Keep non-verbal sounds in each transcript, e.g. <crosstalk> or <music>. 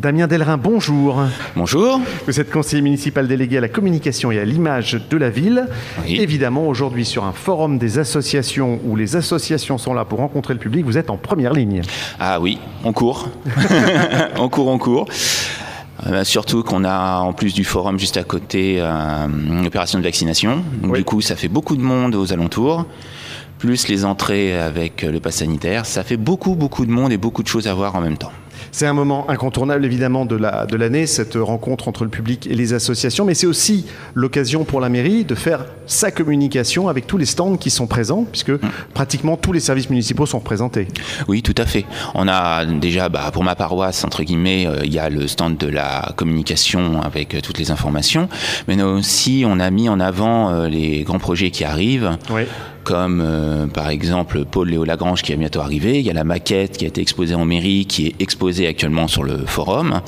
Damien Delrin, bonjour. Bonjour. Vous êtes conseiller municipal délégué à la communication et à l'image de la ville. Oui. Évidemment, aujourd'hui, sur un forum des associations où les associations sont là pour rencontrer le public, vous êtes en première ligne. Ah oui, on court. <laughs> on court, on court. Euh, surtout qu'on a en plus du forum juste à côté euh, une opération de vaccination. Donc, Oui. Du coup, ça fait beaucoup de monde aux alentours. Plus les entrées avec le pass sanitaire, ça fait beaucoup, beaucoup de monde et beaucoup de choses à voir en même temps. C'est un moment incontournable évidemment de la- de l'année, cette rencontre entre le public et les associations, mais c'est aussi l'occasion pour la mairie de faire sa communication avec tous les stands qui sont présents, puisque pratiquement tous les services municipaux sont représentés. Oui, tout à fait. On a déjà, bah, pour ma paroisse, entre guillemets, euh, il y a le stand de la communication avec euh, toutes les informations, mais nous aussi, on a mis en avant euh, les grands projets qui arrivent. Oui. Comme euh, par exemple Paul Léo Lagrange qui est bientôt arrivé. Il y a la maquette qui a été exposée en mairie, qui est exposée actuellement sur le forum.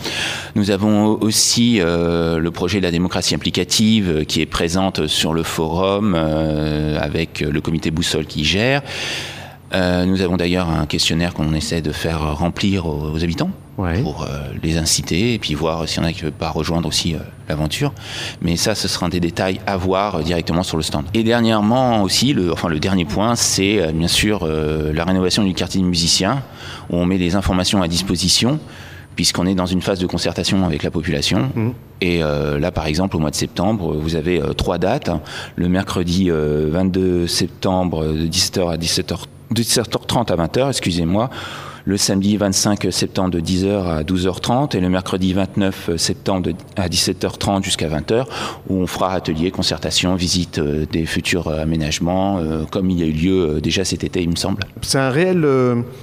Nous avons aussi euh, le projet de la démocratie implicative euh, qui est présente sur le forum avec le comité Boussole qui gère. Nous avons d'ailleurs un questionnaire qu'on essaie de faire remplir aux habitants Ouais. pour euh, les inciter et puis voir s'il y en a qui ne veulent pas rejoindre aussi euh, l'aventure. Mais ça, ce sera des détails à voir euh, directement sur le stand. Et dernièrement aussi, le, enfin le dernier point, c'est bien sûr la rénovation du quartier des musiciens, où on met les informations à disposition puisqu'on est dans une phase de concertation avec la population. Et euh, là, par exemple, au mois de septembre, vous avez euh, trois dates. Le mercredi euh, 22 septembre, de 17h à 17h, 17h30 à 20h, excusez-moi. Le samedi 25 septembre de 10h à 12h30 et le mercredi 29 septembre de- à 17h30 jusqu'à 20h où on fera atelier, concertation, visite euh, des futurs euh, aménagements euh, comme il y a eu lieu déjà cet été il me semble. C'est un réel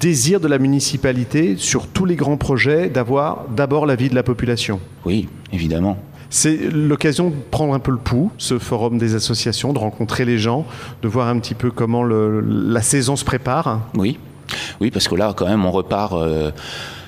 désir de la municipalité sur tous les grands projets d'avoir d'abord l'avis de la population. Oui, évidemment. C'est l'occasion de prendre un peu le pouls, ce forum des associations, de rencontrer les gens, de voir un petit peu comment le- la saison se prépare. Oui, oui, parce que là, quand même, on repart euh,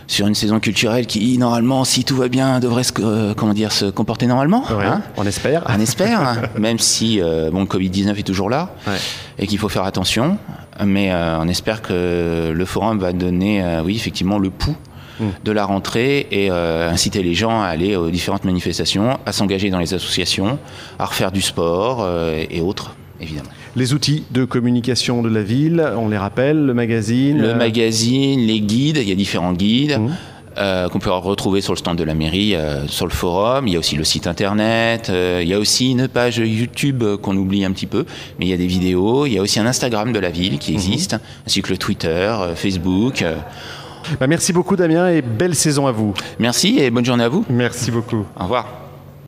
sur une saison culturelle qui, normalement, si tout va bien, devrait se, euh, comment dire, se comporter normalement. Ouais, hein on espère. on espère, hein, même si euh, bon, le Covid-19 est toujours là Ouais. et qu'il faut faire attention. Mais euh, on espère que le forum va donner, oui, effectivement, le pouls Mm. de la rentrée et inciter les gens à aller aux différentes manifestations, à s'engager dans les associations, à refaire du sport et autres, évidemment. Les outils de communication de la ville, on les rappelle, le magazine. Le euh, magazine, les guides, il y a différents guides Mhm. euh, qu'on peut retrouver sur le stand de la mairie, euh, sur le forum. Il y a aussi le site internet. euh, il y a aussi une page YouTube qu'on oublie un petit peu, mais il y a des vidéos. Il y a aussi un Instagram de la ville qui existe, ainsi que le Twitter, Facebook. bah, merci beaucoup Damien et belle saison à vous. Merci et bonne journée à vous. Merci beaucoup. Au revoir.